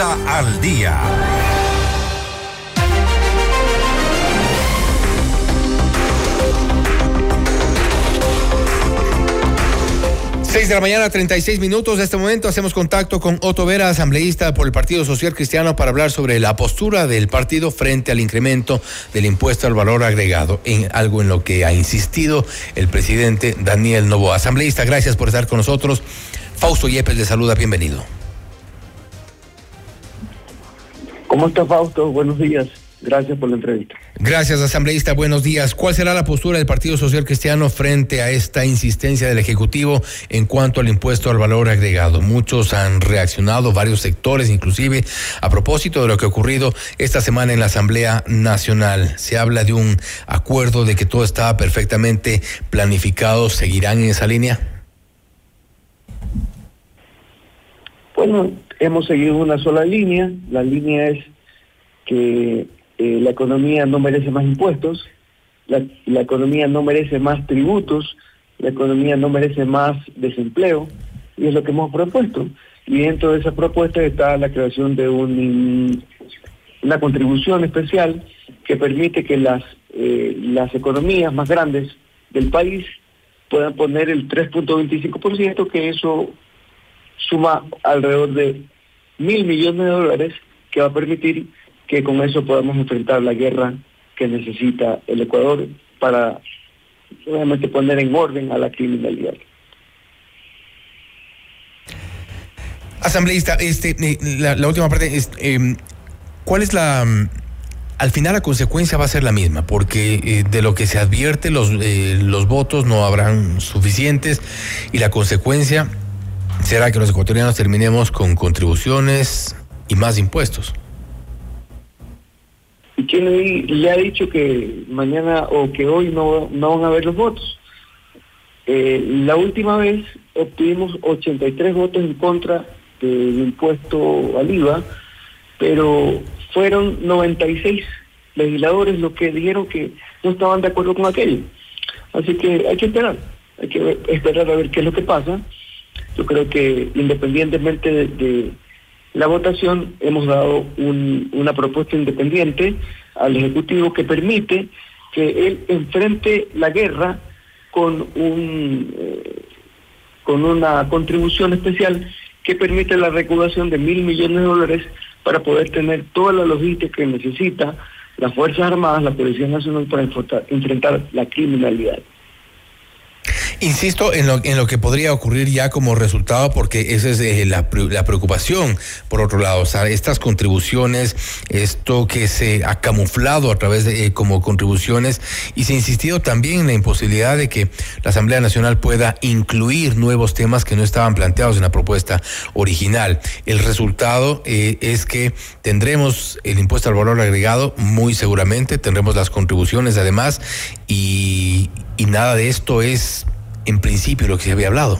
Al día. Seis de la mañana, 36 minutos. De este momento hacemos contacto con Otto Vera, asambleísta por el Partido Social Cristiano, para hablar sobre la postura del partido frente al incremento del impuesto al valor agregado, en algo en lo que ha insistido el presidente Daniel Novoa. Asambleísta, gracias por estar con nosotros. Fausto Yepes le saluda, bienvenido. ¿Cómo está Fausto? Buenos días. Gracias por la entrevista. Gracias, asambleísta. Buenos días. ¿Cuál será la postura del Partido Social Cristiano frente a esta insistencia del Ejecutivo en cuanto al impuesto al valor agregado? Muchos han reaccionado, varios sectores inclusive, a propósito de lo que ha ocurrido esta semana en la Asamblea Nacional. Se habla de un acuerdo de que todo estaba perfectamente planificado. ¿Seguirán en esa línea? Bueno, hemos seguido una sola línea. La línea es que eh, la economía no merece más impuestos, la, economía no merece más tributos, la economía no merece más desempleo, y es lo que hemos propuesto. Y dentro de esa propuesta está la creación de un, una contribución especial que permite que las, eh, las economías más grandes del país puedan poner el 3.25%, que eso suma alrededor de mil millones de dólares, que va a permitir que con eso podamos enfrentar la guerra que necesita el Ecuador para obviamente poner en orden a la criminalidad. Asambleísta, este, eh, la, la última parte es, eh, ¿cuál es la... Mm, al final la consecuencia va a ser la misma, porque eh, de lo que se advierte los, eh, los votos no habrán suficientes y la consecuencia será que los ecuatorianos terminemos con contribuciones y más impuestos. ¿Y quién le, ha dicho que mañana o que hoy no, no van a haber los votos? Eh, la última vez obtuvimos 83 votos en contra del impuesto al IVA, pero fueron 96 legisladores los que dijeron que no estaban de acuerdo con aquello. Así que hay que esperar, hay que esperar a ver qué es lo que pasa. Yo creo que independientemente de, la votación hemos dado un, una propuesta independiente al Ejecutivo que permite que él enfrente la guerra con un eh, con una contribución especial que permite la recaudación de mil millones de dólares para poder tener toda la logística que necesita las Fuerzas Armadas, la Policía Nacional para enfrentar la criminalidad. Insisto en lo, en lo que podría ocurrir ya como resultado, porque esa es eh, la, la, preocupación, por otro lado, o sea, estas contribuciones, esto que se ha camuflado a través de eh, como contribuciones, y se ha insistido también en la imposibilidad de que la Asamblea Nacional pueda incluir nuevos temas que no estaban planteados en la propuesta original. El resultado eh, es que tendremos el impuesto al valor agregado, muy seguramente, tendremos las contribuciones además, y, y nada de esto es en principio lo que se había hablado?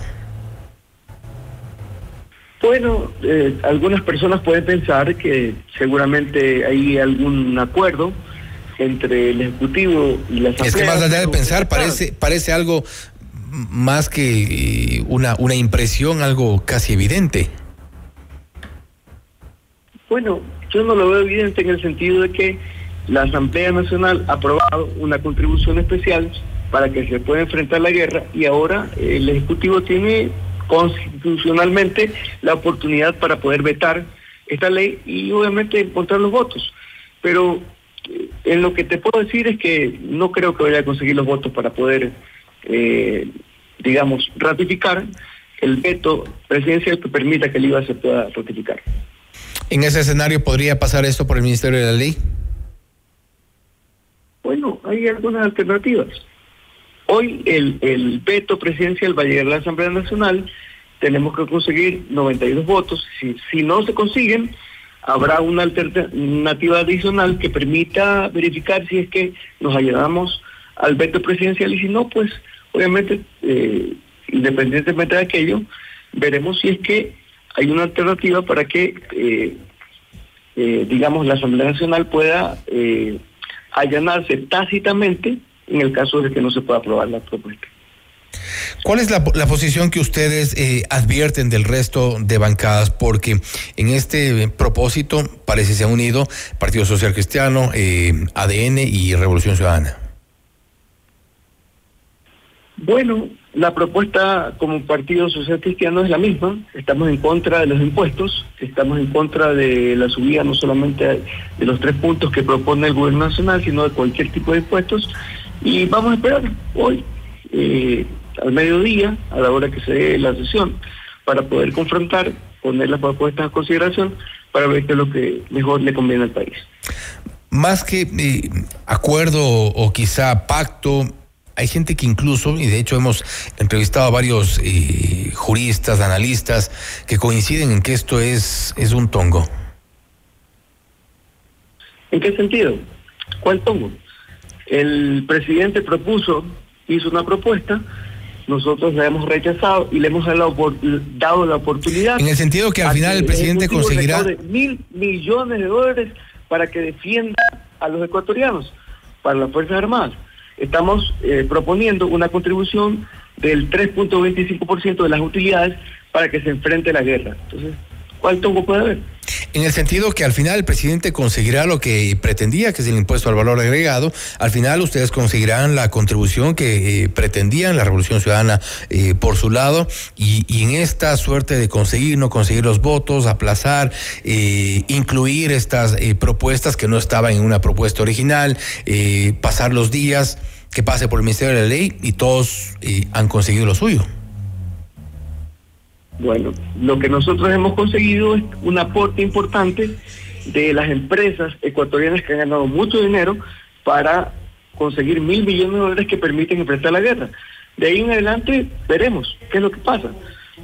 Bueno, eh, algunas personas pueden pensar que seguramente hay algún acuerdo entre el Ejecutivo y la Asamblea. Es que más allá de pensar, parece, parece algo más que una, una impresión, algo casi evidente. Bueno, yo no lo veo evidente en el sentido de que la Asamblea Nacional ha aprobado una contribución especial para que se pueda enfrentar la guerra y ahora el Ejecutivo tiene constitucionalmente la oportunidad para poder vetar esta ley y obviamente encontrar los votos. Pero eh, en lo que te puedo decir es que no creo que vaya a conseguir los votos para poder, eh, digamos, ratificar el veto presidencial que permita que el IVA se pueda ratificar. ¿En ese escenario podría pasar esto por el Ministerio de la Ley? Bueno, hay algunas alternativas. Hoy el, veto presidencial va a llegar a la Asamblea Nacional, tenemos que conseguir 92 votos, si, no se consiguen, habrá una alternativa adicional que permita verificar si es que nos ayudamos al veto presidencial. Y si no, pues obviamente, eh, independientemente de aquello, veremos si es que hay una alternativa para que, eh, eh, digamos, la Asamblea Nacional pueda allanarse tácitamente en el caso de que no se pueda aprobar la propuesta. ¿Cuál es la, posición que ustedes eh, advierten del resto de bancadas? Porque en este propósito parece se ha unido Partido Social Cristiano, eh, ADN y Revolución Ciudadana. Bueno, la propuesta como Partido Social Cristiano es la misma. Estamos en contra de los impuestos, estamos en contra de la subida no solamente de los tres puntos que propone el Gobierno Nacional, sino de cualquier tipo de impuestos. Y vamos a esperar hoy, eh, al mediodía, a la hora que se dé la sesión, para poder confrontar, poner las propuestas a consideración, para ver qué es lo que mejor le conviene al país. Más que eh, acuerdo o quizá pacto, hay gente que incluso, y de hecho hemos entrevistado a varios eh, juristas, analistas, que coinciden en que esto es, es un tongo. ¿En qué sentido? ¿Cuál tongo? El presidente propuso, hizo una propuesta, nosotros la hemos rechazado y le hemos dado la oportunidad. En el sentido que al final el presidente conseguirá... Mil millones de dólares para que defienda a los ecuatorianos, para las Fuerzas Armadas estamos eh, proponiendo una contribución del 3.25% de las utilidades para que se enfrente la guerra. Entonces, ¿cuál tongo puede haber? En el sentido que al final el presidente conseguirá lo que pretendía, que es el impuesto al valor agregado, al final ustedes conseguirán la contribución que eh, pretendían la Revolución Ciudadana eh, por su lado, y, en esta suerte de conseguir, no conseguir los votos, aplazar, eh, incluir estas propuestas que no estaban en una propuesta original, pasar los días, que pase por el Ministerio de la Ley y todos han conseguido lo suyo. Bueno, lo que nosotros hemos conseguido es un aporte importante de las empresas ecuatorianas que han ganado mucho dinero para conseguir mil millones de dólares que permiten enfrentar la guerra. De ahí en adelante veremos qué es lo que pasa.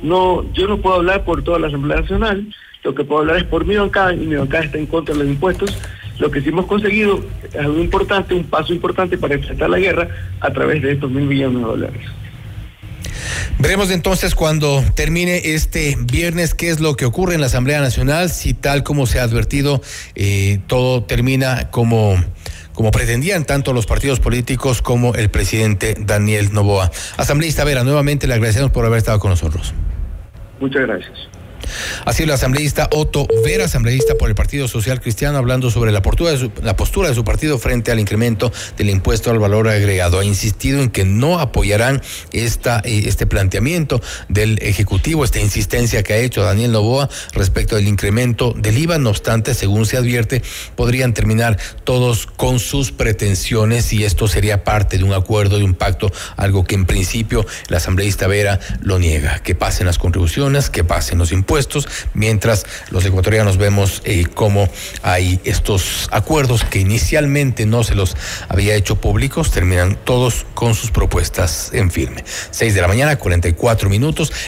No, yo no puedo hablar por toda la Asamblea Nacional, lo que puedo hablar es por mi bancada y mi bancada está en contra de los impuestos. Lo que sí hemos conseguido es algo importante, un paso importante para enfrentar la guerra a través de estos mil millones de dólares. Veremos entonces cuando termine este viernes qué es lo que ocurre en la Asamblea Nacional, si tal como se ha advertido, eh, todo termina como como pretendían tanto los partidos políticos como el presidente Daniel Novoa. Asambleísta Vera, nuevamente le agradecemos por haber estado con nosotros. Muchas gracias. Así el asambleísta Otto Vera, asambleísta por el Partido Social Cristiano, hablando sobre la postura, de su, la postura de su partido frente al incremento del impuesto al valor agregado. Ha insistido en que no apoyarán esta, eh, este planteamiento del Ejecutivo, esta insistencia que ha hecho Daniel Novoa respecto del incremento del IVA. No obstante, según se advierte, podrían terminar todos con sus pretensiones y esto sería parte de un acuerdo, de un pacto, algo que en principio el asambleísta Vera lo niega. Que pasen las contribuciones, que pasen los impuestos mientras los ecuatorianos vemos eh, cómo hay estos acuerdos que inicialmente no se los había hecho públicos, terminan todos con sus propuestas en firme. Seis de la mañana, 44 minutos.